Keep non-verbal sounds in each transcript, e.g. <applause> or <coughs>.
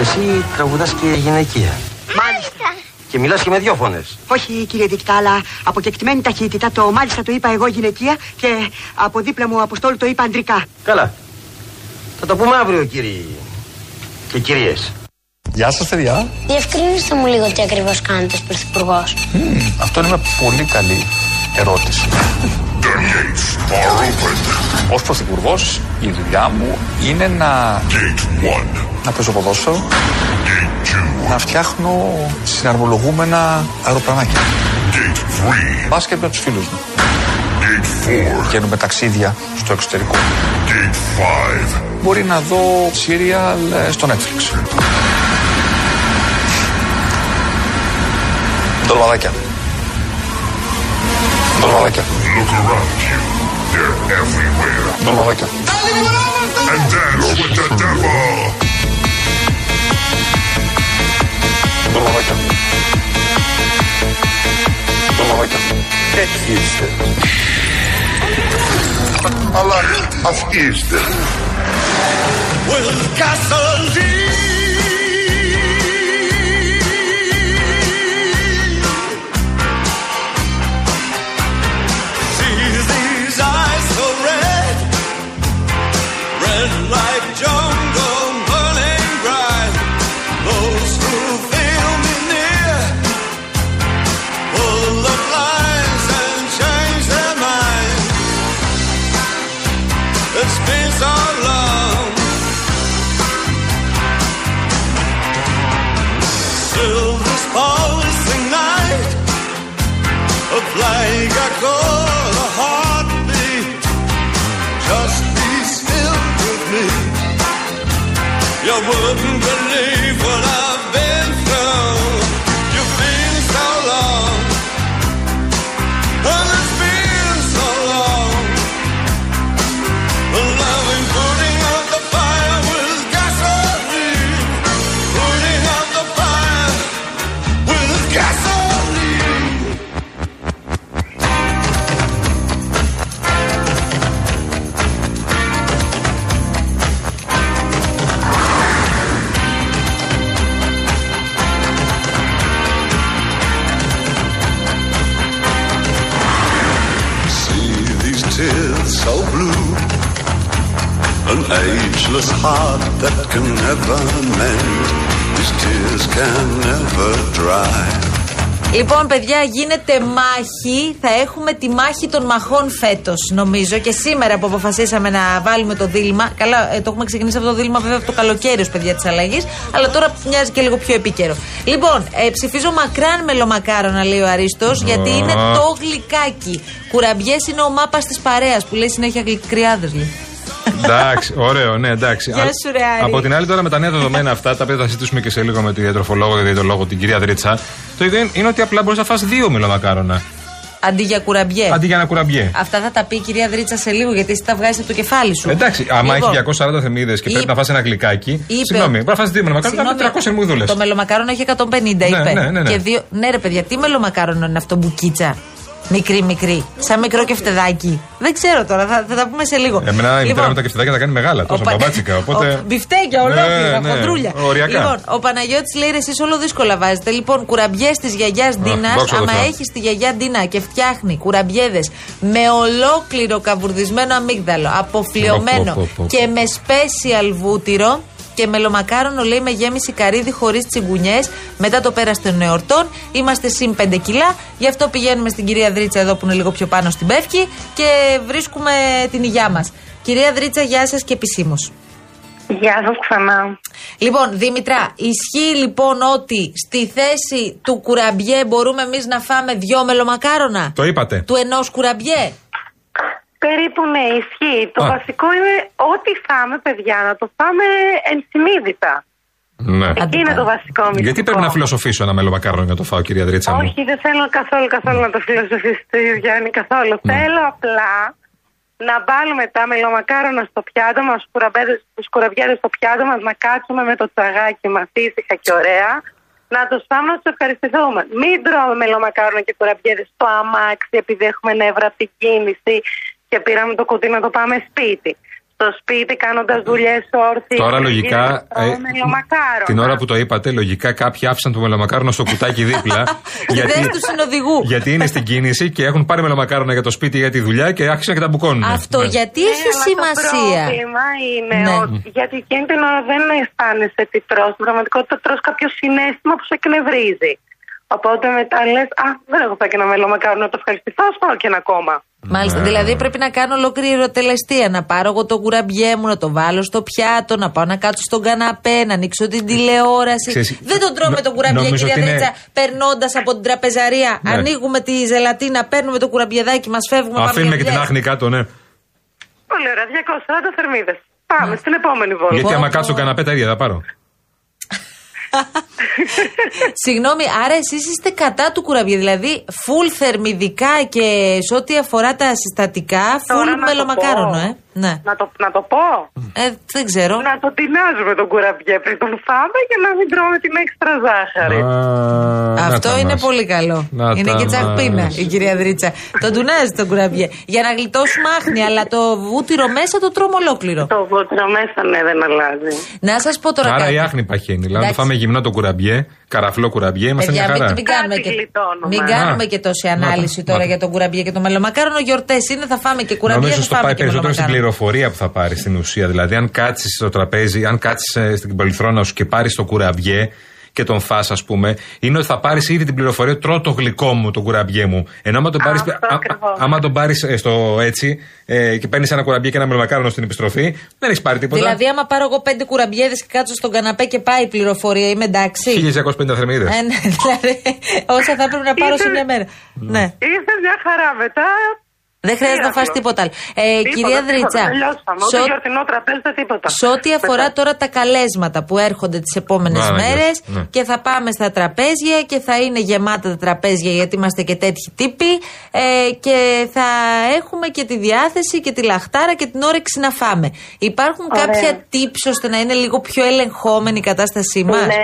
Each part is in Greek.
Εσύ τραγουδάς και γυναικεία. Μάλιστα. Και μιλάς και με δυο φωνές. Όχι κύριε Δικτά, αλλά από κεκτημένη ταχύτητα το μάλιστα το είπα εγώ γυναικεία και από δίπλα μου Αποστόλου το είπα αντρικά. Καλά. Θα το πούμε αύριο κύριοι και κυρίες. Γεια σας παιδιά. Διευκρινίστε μου λίγο τι ακριβώς κάνετε ως πρωθυπουργός. Μμμ, αυτό είναι μια πολύ καλή ερώτηση. Ως πρωθυπουργός η δουλειά μου είναι να, να παίζω ποδόσφαιρο, να φτιάχνω συναρμολογούμενα αεροπλανάκια. Μπάσκετ με τους φίλους μου. Γίνουμε ταξίδια στο εξωτερικό. Μπορεί να δω σύριαλ ε, στο Netflix. Ντολμαδάκια. Ντολμαδάκια. Look around you. They're everywhere. Malika. And dance with the devil. Malika. Malika. Het is het. Allah, af is het. Will castle. Ageless heart that can never mend. These tears can never dry. Λοιπόν, παιδιά, γίνεται μάχη. Θα έχουμε τη μάχη των μαχών φέτος, νομίζω. Και σήμερα που αποφασίσαμε να βάλουμε το δίλημα. Καλά, ε, το έχουμε ξεκινήσει αυτό το δίλημα βέβαια από το καλοκαίρι ως παιδιά της αλλαγής. Αλλά τώρα μοιάζει και λίγο πιο επίκαιρο. Λοιπόν, ε, ψηφίζω μακράν μελομακάρονα, λέει ο Αρίστος, γιατί είναι το γλυκάκι. Κουραμπιές είναι ο μάπας της παρέας που λέει συνέχεια γλυκριάδε, λέει. Εντάξει, ωραίο, ναι, εντάξει. Γεια Α- σου, ρε, Άρη. Από την άλλη, τώρα με τα νέα δεδομένα αυτά, τα οποία θα συζητήσουμε και σε λίγο με τη διατροφολόγο και διαιτολόγο, την κυρία Δρίτσα, το ίδιο είναι- είναι ότι απλά μπορείς να φας δύο μελομακάρονα. Αντί για κουραμπιέ. Αντί για ένα κουραμπιέ. Αυτά θα τα πει η κυρία Δρίτσα σε λίγο, γιατί εσύ τα βγάζεις από το κεφάλι σου. Εντάξει, άμα Λοιπόν, έχει 240 θεμίδες και πρέπει είπε- να φας ένα γλυκάκι. είπε- Συγγνώμη, πρέπει να φας δύο μελομακάρονα, να Συγγνώμη, 300 μουδούλε. Το μελομακάρονο έχει 150, Ναι, είπε. ναι, ναι, ναι. Και δύο... ναι, ρε παιδιά, τι μελομακάρονο είναι αυτό, μπουκίτσα; Μικρή, μικρή. Σαν μικρό κεφτεδάκι. Δεν ξέρω τώρα, θα, θα τα πούμε σε λίγο. Εμένα η μητέρα Λοιπόν, με τα κεφτεδάκια τα κάνει μεγάλα, τόσο ο Πα- μπαμπάτσικα. <laughs> Οπότε. Ο- Μπιφτέκια, ολόκληρα, Ναι, ναι, χοντρούλια. οριακά. Λοιπόν, ο Παναγιώτης λέει: Εσείς όλο δύσκολα βάζετε. Λοιπόν, κουραμπιές της γιαγιάς Ντίνας. δόξα τω Άμα Θεώ. έχεις τη γιαγιά Ντίνα και φτιάχνει κουραμπιέδες με ολόκληρο καβουρδισμένο αμύγδαλο, αποφλειωμένο Πω, πω, πω, πω. και με special βούτυρο. Και μελομακάρονο λέει με γέμιση καρύδι χωρίς τσιγκουνιές μετά το πέρας των εορτών. Είμαστε συν 5 κιλά. Γι' αυτό πηγαίνουμε στην κυρία Δρίτσα εδώ που είναι λίγο πιο πάνω στην Πεύκη και βρίσκουμε την υγειά μας. Κυρία Δρίτσα, γεια σας και επισήμως. Γεια σας ξανά. Λοιπόν, Δήμητρα, ισχύει λοιπόν ότι στη θέση του κουραμπιέ μπορούμε εμείς να φάμε δυο μελομακάρονα; Το είπατε. Του ενός κουραμπιέ; Περίπου ναι, ισχύει. Το Α. βασικό είναι ό,τι φάμε, παιδιά, να το φάμε ενσυνείδητα. Ναι. Εκεί είναι το βασικό μυστικό. Γιατί πρέπει να φιλοσοφήσω ένα μελομακάρονο για να το φάω, κυρία Δρίτσα μου; Όχι, δεν θέλω καθόλου, καθόλου να το φιλοσοφήσετε, Γιάννη, καθόλου. Ναι. Θέλω απλά να βάλουμε τα μελομακάρονα στο πιάτο μας, τους κουραμπιάδες στο πιάτο μας, να κάτσουμε με το τσαγάκι μας ήσυχα και ωραία, να τους φάμε να τους ευχαριστηθούμε. Μην τρώμε μελομακάρονα και κουραμπιέδες στο αμάξι επειδή έχουμε νεύρα από την κίνηση και πήραμε το κουτί να το πάμε σπίτι. στο σπίτι κάνοντας δουλειές όρθιοι. Τώρα λογικά. ε, ε, την ώρα που το είπατε, λογικά κάποιοι άφησαν το μελομακάρονο στο κουτάκι δίπλα. <laughs> γιατί, τους συνοδηγού. γιατί είναι στην κίνηση και έχουν πάρει μελομακάρονα για το σπίτι για τη δουλειά και άρχισαν και τα μπουκώνουν. Αυτό Ναι. γιατί Ναι, έχει αλλά σημασία. Το πρόβλημα είναι Ναι. ότι γιατί εκείνη την ώρα δεν αισθάνεσαι τι τρως. Στην πραγματικότητα τρως κάποιο συνέστημα που σε εκνευρίζει. Οπότε μετά λες, Α, δεν έχω φάει και ένα μελομακάρονο να το ευχαριστηθώ, ας πάω και ένα ακόμα. Μάλιστα. Δηλαδή πρέπει να κάνω ολόκληρη ερωτελεστία. Να πάρω εγώ το κουραμπιέ μου, να το βάλω στο πιάτο, να πάω να κάτσω στον καναπέ, να ανοίξω την τηλεόραση. Ξέρεις, Δεν τον τρώμε νο- τον κουραμπιέ, νομίζω κυρία ότι είναι- Δρίτσα, περνώντας από την τραπεζαρία. Ναι. Ανοίγουμε τη ζελατίνα, παίρνουμε το κουραμπιεδάκι μας, φεύγουμε. πάμε Αφήνουμε για και την δουλειά. άχνη κάτω, ναι. Πολύ ωραία, 240 θερμίδες. Πάμε στην επόμενη βόλτα. Γιατί άμα πω. κάτσω στον καναπέ τα ίδια θα πάρω. Συγγνώμη, άρα εσείς είστε κατά του κουραμπιέ. Δηλαδή, full θερμιδικά και σε ό,τι αφορά τα συστατικά, Τώρα full να το μελομακάρονο, πω. ε. Ναι. Να το, να το πω; Ε, δεν ξέρω. Να το τεινάζουμε τον κουραμπιέ πριν τον φάμε για να μην τρώμε την έξτρα ζάχαρη. Α, να Αυτό τα είναι μας. πολύ καλό. Να είναι τα και τσαχπίνα μας. η κυρία Δρίτσα. τον τουνάζει τον κουραμπιέ. Για να γλιτώσουμε άχνη, αλλά το βούτυρο μέσα το τρώμε ολόκληρο. Το βούτυρο μέσα ναι δεν αλλάζει. Να σας πω τώρα Άρα κάτι. η άχνη παχαίνει. Δηλαδή, αν Εντάξει. φάμε γυμνό το κουραμπιέ, καραφλό κουραμπιέ, είμαστε μια Παιδιά, μην, χαρά. μην κάνουμε, Κάτι και, γλιτώνουμε. μην Α. κάνουμε και τόση ανάλυση να τώρα τα. για τον κουραμπιέ και το μελομακάρονο. Γιορτές είναι, θα φάμε και κουραμπιέ, Νομίζω θα στο φάμε πάει και περισσότερο στην μελομακάρονο. Πληροφορία που θα πάρει στην ουσία. Δηλαδή, αν κάτσεις στο τραπέζι, αν κάτσεις στην πολυθρόνα σου και πάρεις το κουραμπιέ και τον φά, ας πούμε, είναι ότι θα πάρεις ήδη την πληροφορία ότι τρώω το γλυκό μου, το κουραμπιέ μου. Ενώ άμα τον πάρεις Αυτό ακριβώς. άμα τον πάρεις, ε, στο έτσι ε, και παίρνεις ένα κουραμπιέ και ένα μελομακάρονο στην επιστροφή, δεν έχεις πάρει τίποτα. Δηλαδή, άμα πάρω εγώ πέντε κουραμπιέδες και κάτσω στον καναπέ και πάει η πληροφορία, είμαι εντάξει; 1250 θερμίδες. Ε, ναι, <laughs> δηλαδή, όσα θα έπρεπε να πάρω σε μια μέρα. Ναι. Ήρθε μια χαρά μετά. Δεν χρειάζεται να φας τίποτα άλλο. Ε, Τίποτα, κυρία τίποτα, Δρίτσα, τελειώσαμε. σε Ούτε ό- γιορτινό τραπέζι, ούτε τίποτα. σε ό,τι αφορά τώρα τα καλέσματα που έρχονται τις επόμενες Άρα, μέρες ναι. και θα πάμε στα τραπέζια και θα είναι γεμάτα τα τραπέζια γιατί είμαστε και τέτοιοι τύποι ε, και θα έχουμε και τη διάθεση και τη λαχτάρα και την όρεξη να φάμε. Υπάρχουν Ωραία. κάποια tips ώστε να είναι λίγο πιο ελεγχόμενη η κατάστασή μας; Ναι,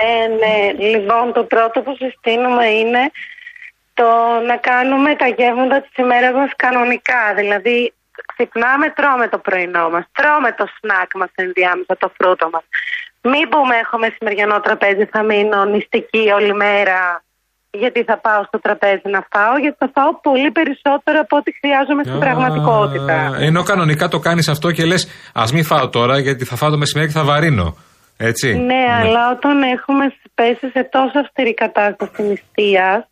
ναι. Λοιπόν, το πρώτο που συστήνουμε είναι το να κάνουμε τα γεύματα της ημέρας μας κανονικά. Δηλαδή, ξυπνάμε, τρώμε το πρωινό μας, τρώμε το σνακ μας ενδιάμεσα, το φρούτο μας. Μην πούμε έχω μεσημεριανό τραπέζι, θα μείνω νηστική όλη μέρα γιατί θα πάω στο τραπέζι να φάω, γιατί θα φάω πολύ περισσότερο από ό,τι χρειάζομαι στην πραγματικότητα. Α, Ενώ κανονικά το κάνεις αυτό και λες, Α μην φάω τώρα γιατί θα φάω το μεσημέρι και θα βαρύνω. Έτσι. Ναι, αλλά όταν έχουμε πέσει σε τόσο αυστηρή κατάσταση νηστείας,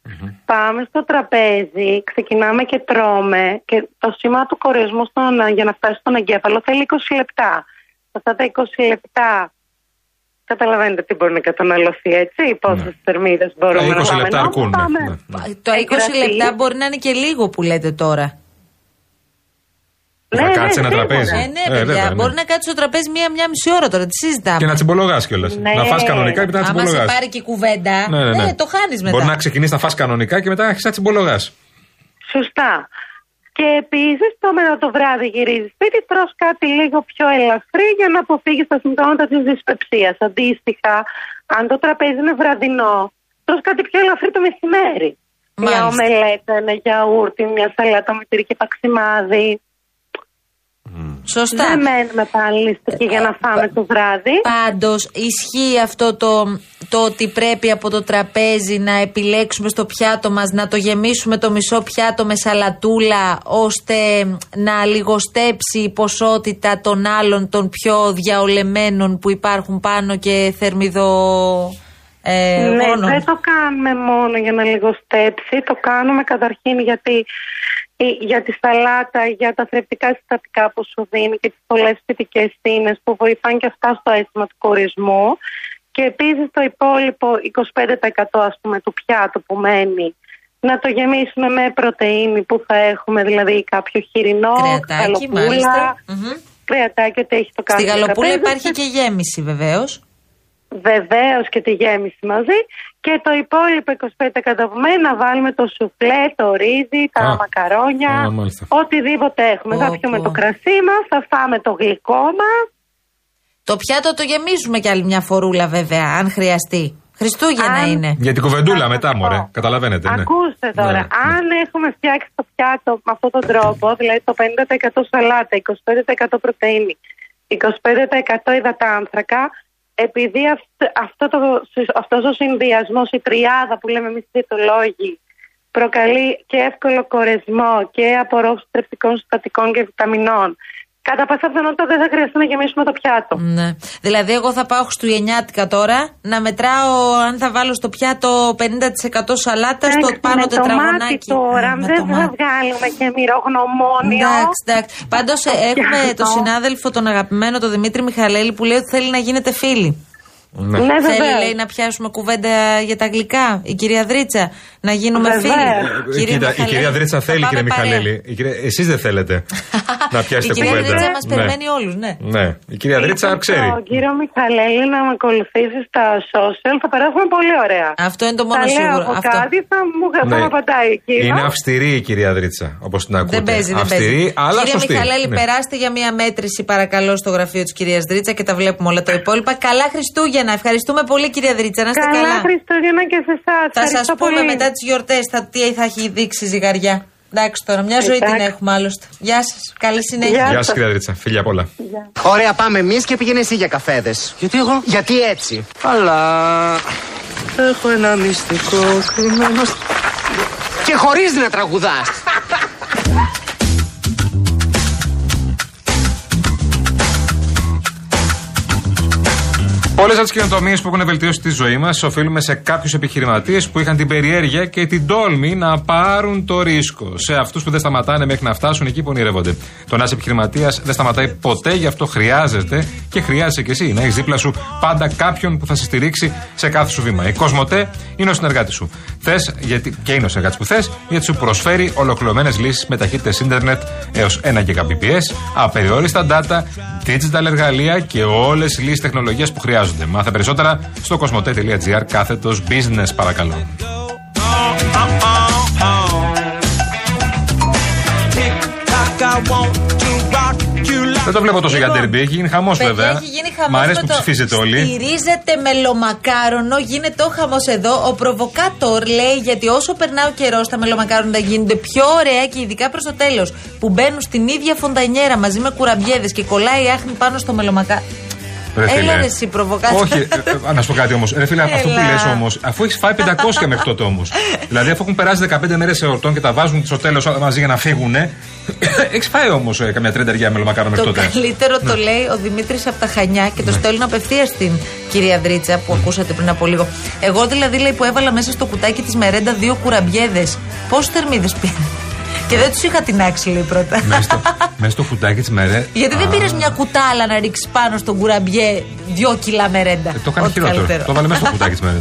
πάμε στο τραπέζι, ξεκινάμε και τρώμε και το σήμα του κορεσμού στον, για να φτάσει στον εγκέφαλο θέλει 20 λεπτά. Αυτά τα 20 λεπτά καταλαβαίνετε τι μπορεί να καταναλωθεί, έτσι, πόσες θερμίδες μπορούμε Τα να 20 φάμε. λεπτά Ενώ αρκούν, ναι, πάμε ναι. Το 20 εκγραφή. λεπτά μπορεί να είναι και λίγο που λέτε τώρα. Θα Ναι, κάτσει ναι, ένα σίγουρα. τραπέζι. Ε, ναι, Ε, παιδιά, βέβαια, ναι. μπορεί να κάτσει στο τραπέζι μία-μία μισή ώρα τώρα. Τι συζητάμε. Και να τσιμπολογάς κιόλας. Ναι. Να φας κανονικά και μετά να Άμα σε τσιμπολογάς. πάρει και η κουβέντα, Ναι, ναι, ναι. ε, το χάνεις μετά. Μπορεί να ξεκινήσεις να φας κανονικά και μετά αρχίσεις να τσιμπολογάς. Σωστά. Και επίσης το μετά το βράδυ γυρίζεις σπίτι, τρως κάτι λίγο πιο ελαφρύ για να αποφύγεις τα συμπτώματα της δυσπεψίας. Αντίστοιχα, αν το τραπέζι είναι βραδινό, τρως κάτι πιο ελαφρύ το μεσημέρι. Μια Μάλιστα. ομελέτα, ένα γιαούρτι, μια σαλάτα με τυρί και παξιμάδι. Σωστά. Δεν μένουμε πάλι νηστικοί για να φάμε το βράδυ. Πάντως ισχύει αυτό το, το ότι πρέπει από το τραπέζι να επιλέξουμε στο πιάτο μας να το γεμίσουμε το μισό πιάτο με σαλατούλα ώστε να λιγοστέψει η ποσότητα των άλλων των πιο διαολεμένων που υπάρχουν πάνω και θερμιδο. Ε, ναι, γόνων. δεν το κάνουμε μόνο για να λιγοστέψει, το κάνουμε καταρχήν γιατί η- για τη σαλάτα, για τα θρεπτικά συστατικά που σου δίνει και τις πολλές φυτικές ίνες που βοηθάνε και αυτά στο αίσθημα του κορισμού και επίσης το υπόλοιπο 25% ας πούμε του πιάτου που μένει να το γεμίσουμε με πρωτεΐνη που θα έχουμε δηλαδή κάποιο χοιρινό, Κρεατάκι, γαλοπούλα, μάλιστα. Μμμ. κρεατάκι ότι έχει το κάθε Στη γαλοπούλα τραπέζι. υπάρχει και γέμιση βεβαίως. Βεβαίως και τη γέμιση μαζί. Και το υπόλοιπο 25% που μένει να βάλουμε το σουφλέ, το ρύζι, τα Α. μακαρόνια, Α, μάλιστα. οτιδήποτε έχουμε. Πω, θα πιούμε πω. το κρασί μας, θα φάμε το γλυκό μας. Το πιάτο το γεμίζουμε κι άλλη μια φορούλα βέβαια, αν χρειαστεί. Χριστούγεννα Αν- είναι. Για την κουβεντούλα Θα μετά, σας μωρέ. πω. Καταλαβαίνετε. Ναι. Ακούστε τώρα, Ναι, ναι. αν έχουμε φτιάξει το πιάτο με αυτόν τον τρόπο, δηλαδή το 50% σαλάτα, 25% πρωτεΐνη 25% υδατάνθρακα, επειδή αυ- αυτό το, αυτός ο συνδυασμός, η τριάδα που λέμε εμείς οι διαιτολόγοι, προκαλεί και εύκολο κορεσμό και απορρόφηση τρεπτικών συστατικών και βιταμινών. Κατά πάσα πιθανότητα δεν θα χρειαστεί να γεμίσουμε το πιάτο. Ναι. Δηλαδή, εγώ θα πάω Χριστουγεννιάτικα τώρα να μετράω αν θα βάλω στο πιάτο 50% σαλάτα, στο Εντάξει, πάνω με το μάτι τετραγωνάκι. τώρα, Α, με δεν το θα μάτι. βγάλουμε και μυρογνωμόνιο. Εντάξει, εντάξει. Πάντως έχουμε πιάτο. τον συνάδελφο, τον αγαπημένο, τον Δημήτρη Μιχαλέλη, που λέει ότι θέλει να γίνετε φίλοι. Ναι. Ναι, Θέλει, βέβαια. λέει, να πιάσουμε κουβέντα για τα γλυκά, η κυρία Δρίτσα, να γίνουμε Βεβαίως. φίλοι. Ε, Κύριε Κοίτα, η Μιχαλέλη, κυρία Δρίτσα θα θέλει, πάμε κύριε παρέα. Μιχαλέλη. Η κυρία- Εσείς δεν θέλετε να πιάσετε Η κυρία κουβέντα. Δρίτσα μας Ναι. περιμένει όλους, ναι. Ναι, η κυρία Δρίτσα Ήθελα ξέρει. Τον κύριο Μιχαλέλη να με ακολουθήσει στα social, θα περάσουμε πολύ ωραία. Αυτό είναι το μόνο θα λέω σίγουρο. από Αυτό. κάτι, θα μου, θα Ναι. μου απαντάει εκείνο. Είναι αυστηρή η κυρία Δρίτσα, όπως την ακούτε. Δεν παίζει, δεν αυστηρή, παίζει. αλλά Κύριε σωστή. Μιχαλέλη, Ναι. περάστε για μια μέτρηση, παρακαλώ, στο γραφείο της κυρίας Δρίτσα και τα βλέπουμε όλα τα υπόλοιπα. Καλά Χριστούγεννα. Ευχαριστούμε πολύ, κυρία Δρίτσα. Να είστε Καλά, καλά. Χριστούγεννα και σε εσάς. Θα σας πούμε μετά τις γιορτές τι θα έχει δείξει η ζυγαριά. Εντάξει τώρα, μια ζωή την Εντάξει. έχουμε άλλωστε. Γεια σας. Καλή συνέχεια. Γεια σας, κυρία Δρίτσα. Φιλιά πολλά. Ωραία, πάμε εμείς και πήγαινε εσύ για καφέδες. Γιατί εγώ; Γιατί έτσι. Αλλά. Έχω ένα μυστικό κρυμμένο. στο- Και χωρίς να τραγουδάς. <laughs> Πολλέ από τις καινοτομίες που έχουν βελτιώσει τη ζωή μας οφείλουμε σε κάποιους επιχειρηματίες που είχαν την περιέργεια και την τόλμη να πάρουν το ρίσκο. Σε αυτούς που δεν σταματάνε μέχρι να φτάσουν εκεί που ονειρεύονται. Το να είσαι επιχειρηματίας δεν σταματάει ποτέ, γι' αυτό χρειάζεται και χρειάζεσαι κι εσύ να έχεις δίπλα σου πάντα κάποιον που θα σε στηρίξει σε κάθε σου βήμα. Η Κοσμοτέ είναι ο συνεργάτης σου. Θες, γιατί, και είναι ο συνεργάτης που θες, γιατί σου προσφέρει ολοκληρωμένες λύσεις με ταχύτητες ίντερνετ έως 1 Gbps, απεριόριστα data, digital εργαλεία και όλες οι λύσεις τεχνολογίας που χρειάζονται. Μάθε περισσότερα στο κοσμοτέ.gr κάθετος business παρακαλώ. Δεν το βλέπω τόσο για Λοιπόν, ντερμπι, έχει γίνει χαμός Παιδιά, βέβαια. Έχει γίνει χαμός Μ' αρέσει με που το ψηφίζετε όλοι. Στηρίζεται μελομακάρονο, γίνεται ο χαμός εδώ. Ο προβοκάτορ λέει γιατί όσο περνά ο καιρός, τα μελομακάρονα γίνονται πιο ωραία και ειδικά προς το τέλος. Που μπαίνουν στην ίδια φοντανιέρα μαζί με κουραμπιέδες και κολλάει η άχνη πάνω στο μελομακάρονο. Ρε φίλε. Έλα ρε εσύ προβοκάτορ. Όχι, ε, ε, να σου πω κάτι όμως. Ρε φίλε, αυτό που Έλα. λες όμως, αφού έχεις φάει 500 μέχρι τότε όμως. δηλαδή, αφού έχουν περάσει 15 μέρες εορτών και τα βάζουν στο τέλος όλα μαζί για να φύγουν. <coughs> έχεις φάει όμως καμιά τρινταριά μελομακάρο μέχρι Το τότε. καλύτερο το Ναι. λέει ο Δημήτρης από τα Χανιά και το στέλνω απευθείας στην κυρία Δρίτσα που ακούσατε πριν από λίγο. Εγώ δηλαδή λέει που έβαλα μέσα στο κουτάκι της μερέντα δύο κουραμπιέδες. Πόσε θερμίδες πήρε; Και δεν τους είχα την άξι, λέει πρώτα. Μέσα στο, μέσα στο κουτάκι της μερέ. Γιατί δεν πήρες μια κουτάλα να ρίξεις πάνω στον κουραμπιέ δυο κιλά μερέντα. Ε, το κάνει Ό,τι χειρότερο. καλύτερο. Το βάλε μέσα στο κουτάκι της μερέ.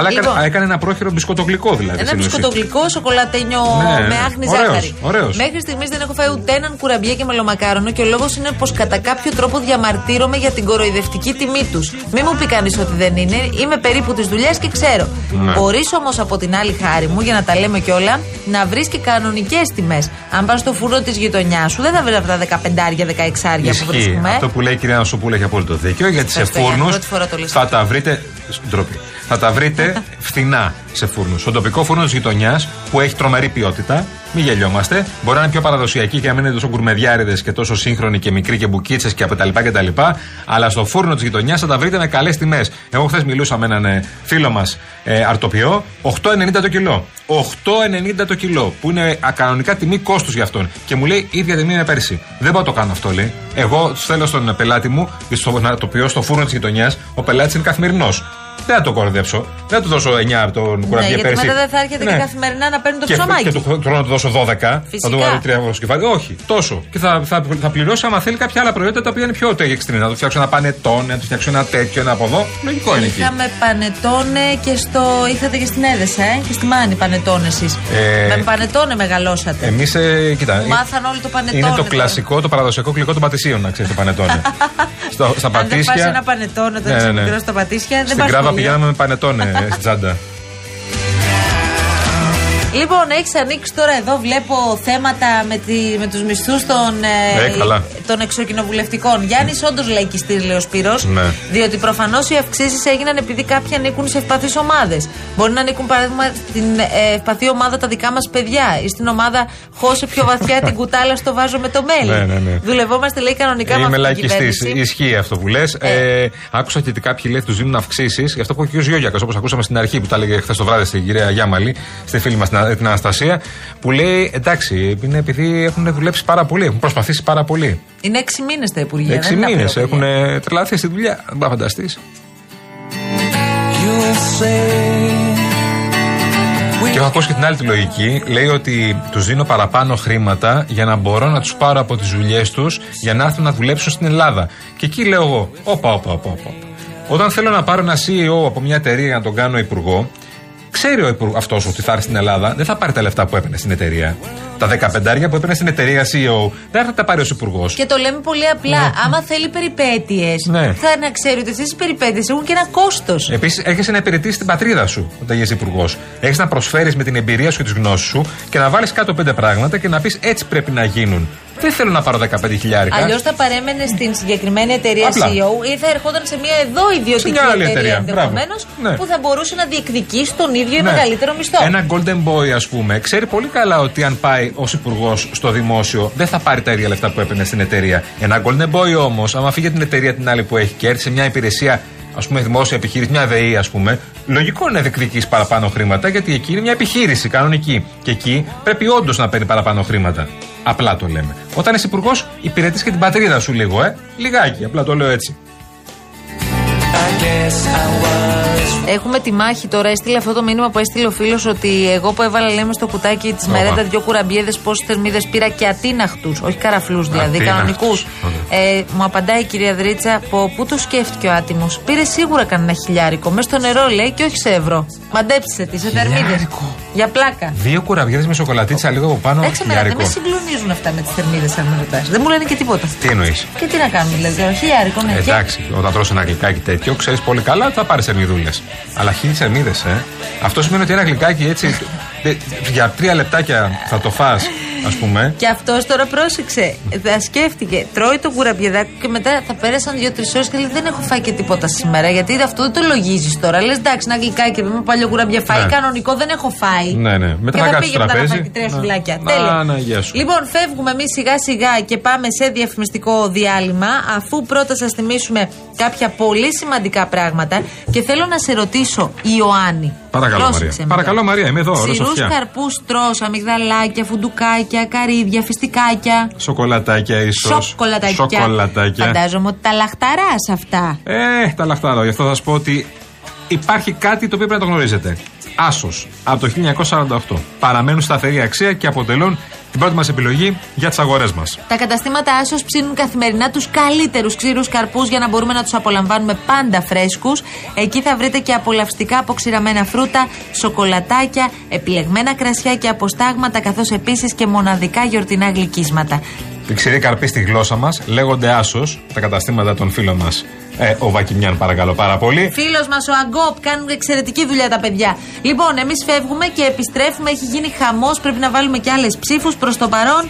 Αλλά έκανε, Λοιπόν. έκανε ένα πρόχειρο μπισκοτογλυκό δηλαδή. Ένα στην ουσία. μπισκοτογλυκό σοκολατένιο Ναι, με άχνη ωραίος, ζάχαρη. ωραίος. Μέχρι στιγμής δεν έχω φάει ούτε έναν κουραμπιέ και μελομακάρονο και ο λόγος είναι πως κατά κάποιο τρόπο διαμαρτύρομαι για την κοροϊδευτική τιμή τους. Μην μου πει κανείς ότι δεν είναι. Είμαι περίπου της δουλειάς και ξέρω. Ναι. Μπορείς όμως από την άλλη χάρη μου, για να τα λέμε κιόλα, να βρεις και κανονικές τιμές. Αν πας στο φούρνο της γειτονιάς σου, δεν θα βρεις αυτά τα 15-16 που Ισχύει. βρίσκουμε. Αυτό που λέει η κυρία Νασοπούλα έχει απόλυτο δίκιο. Γιατί σε Ευχαριστώ, φούρνους πρώτη φορά το λες. θα τα βρείτε. Ντροπή. Θα τα βρείτε φθηνά σε φούρνους. Στον τοπικό φούρνος της γειτονιάς που έχει τρομερή ποιότητα, μην γελιόμαστε. Μπορεί να είναι πιο παραδοσιακή και να μην είναι τόσο γκουρμεδιάριδες και τόσο σύγχρονοι και μικροί και μπουκίτσες και από τα λοιπά και τα λοιπά. Αλλά στο φούρνο της γειτονιάς θα τα βρείτε με καλές τιμές. Εγώ χθες μιλούσα με έναν ε, φίλο μας ε, αρτοπιό, 8,90 το κιλό. 8,90 το κιλό, που είναι ακανονικά τιμή κόστους για αυτόν. Και μου λέει ίδια τιμή με πέρσι. Δεν μπορώ να το κάνω αυτό, λέει. Εγώ του θέλω στον πελάτη μου, στο αρτοπιό, στο φούρνο της γειτονιάς, ο πελάτης είναι καθημερινός. Δεν θα το κοροϊδέψω. Δεν θα του δώσω 9 από τον Ναι, κουραμπιέ γιατί πέρσι. μετά δεν θα έρχεται Ναι. και καθημερινά να παίρνει το Και, ψωμάκι. και του χρόνου να του δώσω 12, θα Φυσικά. του βάλω 3 ευρώ στο κεφάλι. Όχι, τόσο. Και θα, θα, θα πληρώσει άμα θέλει κάποια άλλα προϊόντα τα οποία είναι πιο τέγεξτρινά. Να του φτιάξω ένα πανετόν, να του φτιάξω ένα τέτοιο, ένα από εδώ. Λογικό είναι εκεί. Είχαμε πανετόνε και στο. Είχατε και στην Έδεσα, ε; Και στη Μάνη πανετόνε εσείς. Ε, Με πανετόνε μεγαλώσατε. Εμείς, ε, κοιτά. Μου μάθαν όλοι το πανετόνε. Είναι το τώρα. κλασικό, το παραδοσιακό γλυκό των πατησίων, να ξέρεις το πανετόνε. <laughs> Στο, στα Αν δεν πατήσια. πας ένα πανετόνε τώρα Ναι, σε ναι. μικρό στα πατήσια, δεν Στην πας κράβα σχολείο. πηγαίναμε με πανετόνε ε, <laughs> στην τσάντα. Λοιπόν, έχεις ανοίξει τώρα εδώ, βλέπω θέματα με, τη, με τους μισθούς των, ε, Ε, καλά. Των εξοκοινοβουλευτικών. Γιάννης, όντως λαϊκιστή, λέει ο Σπύρος, Ναι. Διότι προφανώς οι αυξήσεις έγιναν επειδή κάποιοι ανήκουν σε ευπαθείς ομάδες. Μπορεί να ανήκουν, παράδειγμα, στην ε, ευπαθή ομάδα τα δικά μας παιδιά ή στην ομάδα χώσε πιο βαθιά την κουτάλα στο βάζο με το μέλι. Ναι, ναι, ναι. Δουλευόμαστε, λέει, κανονικά με Είμαι αυτή την λαϊκιστής. κυβέρνηση. Ισχύει αυτό που λες. Ε, άκουσα και ότι κάποιοι λέει τους δίνουν αυξήσεις. Γι' αυτό που έχει ο κ. Γιώργιακα, όπως ακούσαμε στην αρχή που τα έλεγε χθες το βράδυ στην κυρία Γιάμαλη, στη φίλη μας την Αναστασία, που λέει εντάξει, είναι επειδή έχουν δουλέψει πάρα πολύ, έχουν προσπαθήσει πάρα πολύ. Είναι έξι μήνες τα Υπουργεία. Έξι δεν είναι μήνες απλό, έχουν παιδιά. τρελαθεί στη δουλειά. Δεν μπορεί να φανταστεί. Και έχω ακούσει και την άλλη τη λογική. Λέει ότι τους δίνω παραπάνω χρήματα για να μπορώ να τους πάρω από τις δουλειές τους για να έρθουν να δουλέψουν στην Ελλάδα. Και εκεί λέω εγώ, όπα, όπα, όπα, όπα. Όταν θέλω να πάρω ένα CEO από μια εταιρεία για να τον κάνω υπουργό, ξέρει ο αυτός ότι θα έρθει στην Ελλάδα, δεν θα πάρει τα λεφτά που έπαιρνε στην εταιρεία. Τα 15 που έπαιρνε στην εταιρεία CEO, δεν θα τα πάρει ως υπουργός. Και το λέμε πολύ απλά. Άμα θέλει περιπέτειες, Ναι. θα να ξέρει ότι αυτέ οι περιπέτειες έχουν και ένα κόστος. Επίσης, έχεις να υπηρετήσει την πατρίδα σου όταν γίνεσαι υπουργός. Έχεις να προσφέρεις με την εμπειρία σου και τις γνώσεις σου και να βάλεις κάτω πέντε πράγματα και να πεις έτσι πρέπει να γίνουν. Δεν θέλω να πάρω 15 χιλιάρικα; Αλλιώς θα παρέμενε στην συγκεκριμένη εταιρεία Απλά. CEO ή θα ερχόταν σε μια εδώ ιδιωτική Σε μια άλλη εταιρεία εταιρεία. ενδεχομένως Μπράβο. Ναι. που θα μπορούσε να διεκδικήσει τον ίδιο ή Ναι. μεγαλύτερο μισθό. Ένα golden boy, ας πούμε, ξέρει πολύ καλά ότι αν πάει ως υπουργός στο δημόσιο, δεν θα πάρει τα ίδια λεφτά που έπαιρνε στην εταιρεία. Ένα golden boy όμως, άμα φύγει από την εταιρεία την άλλη που έχει και έρθει σε μια υπηρεσία, ας πούμε, δημόσια επιχείρηση, μια ΔΕΗ, ας πούμε, λογικό είναι να διεκδικήσει παραπάνω χρήματα, γιατί εκεί είναι μια επιχείρηση κανονική. Και εκεί πρέπει όντως να παίρνει παραπάνω χρήματα. Απλά το λέμε. Όταν είσαι υπουργός, υπηρετείς και την πατρίδα σου λίγο, ε. Λιγάκι, απλά το λέω έτσι. Έχουμε τη μάχη τώρα. Έστειλε αυτό το μήνυμα που έστειλε ο φίλος ότι εγώ που έβαλα λέμε στο κουτάκι της Όπα. μερέντα δυο κουραμπιέδες πόσες θερμίδες πήρα και ατίναχτους. Όχι καραφλούς δηλαδή, Ατίναχτους. κανονικούς. Ε, μου απαντάει η κυρία Δρίτσα, από πού το σκέφτηκε ο άτιμος; Πήρε σίγουρα κανένα χιλιάρικο. Μέσα στο νερό λέει και όχι σε ευρώ. Μαντέψτε τις, σε θερμίδες. Χιλιάρικο. Για πλάκα. Δύο κουραμπιέδες με σοκολατίτσα λίγο από πάνω. Εντάξει, μέρα, δεν με χιλιάρικο. συγκλονίζουν αυτά με τις θερμίδες, αν με ρωτάς. Δεν μου λένε και τίποτα. Τι εννοείς; Και τι να κάνουμε, δηλαδή, χιλιάρικο, ναι. και- Εντάξει, όταν τρώσει ένα γλυκάκι τέτοιο, ξέρεις πολύ καλά ότι θα πάρεις θερμιδούλε. Αλλά χίλιες θερμίδε, ε. Αυτό σημαίνει ότι ένα γλυκάκι έτσι. δε- για τρία λεπτάκια θα το φά, ας πούμε. Και αυτός τώρα πρόσεξε. Θα σκέφτηκε. Τρώει το κουραμπιεδάκι και μετά θα πέρασαν δύο-τρεις ώρες και λέει: Δεν έχω φάει και τίποτα σήμερα. Γιατί αυτό δεν το λογίζεις τώρα. Λες εντάξει, ένα γλυκάκι με παλιό κουραμπιέ φάει. Ναι. Κανονικό δεν έχω φάει. Ναι, ναι. Μετά και θα θα κάτσει πήγε στο μετά να τραπέζι. φάει και τρία Να- σουβλάκια. να- Τέλεια. να, γεια σου. Λοιπόν, φεύγουμε εμείς σιγά-σιγά και πάμε σε διαφημιστικό διάλειμμα. Αφού πρώτα σας θυμίσουμε κάποια πολύ σημαντικά πράγματα. Και θέλω να σε ρωτήσω, Ιωάννη. Παρακαλώ, πρόσεξε Μαρία. με Παρακαλώ, τώρα. Μαρία, είμαι εδώ, όλο Ξηρούς σοφιά. καρπούς τρως, αμυγδαλάκια, φουντουκάκια, καρύδια, φιστικάκια. Σοκολατάκια, ίσως. Σοκολατάκια. Σοκολατάκια. Φαντάζομαι ότι τα λαχταρά αυτά. Ε, τα λαχτάρω. Γι' αυτό θα σας πω ότι υπάρχει κάτι το οποίο πρέπει να το γνωρίζετε. Άσος από το 1948. Παραμένουν σταθερή αξία και αποτελούν την πρώτη μας επιλογή για τις αγορές μας. Τα καταστήματα Άσο ψήνουν καθημερινά τους καλύτερους ξηρούς καρπούς για να μπορούμε να τους απολαμβάνουμε πάντα φρέσκους. Εκεί θα βρείτε και απολαυστικά αποξηραμένα φρούτα, σοκολατάκια, επιλεγμένα κρασιά και αποστάγματα, καθώς επίσης και μοναδικά γιορτινά γλυκίσματα. Οι ξηροί καρποί στη γλώσσα μας λέγονται άσο, τα καταστήματα των φίλων μας. Ε, ο Βακιμιάν, παρακαλώ πάρα πολύ. Φίλος μας ο Αγκόπ κάνουν εξαιρετική δουλειά τα παιδιά. Λοιπόν, εμείς φεύγουμε και επιστρέφουμε. Έχει γίνει χαμός. Πρέπει να βάλουμε και άλλες ψήφους προς το παρόν.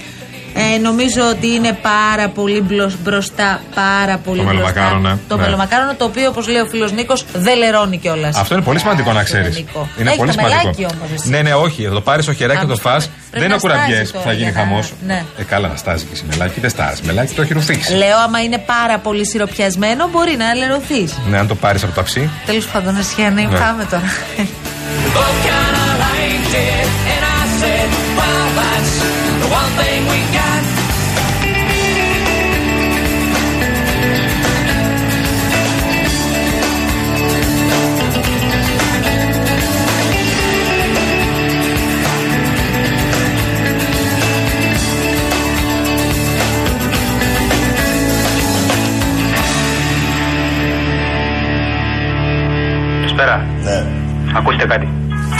Ε, νομίζω ότι είναι πάρα πολύ μπλος- μπροστά. Πάρα πολύ μπροστά. μελομακάρονα, Το ναι. μελομακάρονο το οποίο, όπως λέει ο φίλος Νίκος, δεν λερώνει κιόλας. Αυτό είναι πολύ σημαντικό να ξέρεις. Νίκο. Είναι Έχεις πολύ το μελάκι σημαντικό. όμως, εσύ. ναι, ναι, όχι. Θα το πάρεις στο χεράκι Α, και το φά. πρέπει Δεν είναι να ο κουραμπιές στάζει που τώρα θα γίνει για να- χαμός. ναι. Ε, καλά, να στάζει και εσύ μελάκι. Δεν στάζει μελάκι, το έχει ρουφήξει. Λέω, άμα είναι πάρα πολύ σιροπιασμένο, μπορεί να λερωθείς. Ναι, αν το πάρεις από το αψί. Τέλος πάντων, Ασιανή, Ναι. πάμε τώρα. Καλησπέρα. Ναι. Ακούστε κάτι.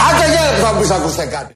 Άντε για να μου πεις ακούστε κάτι.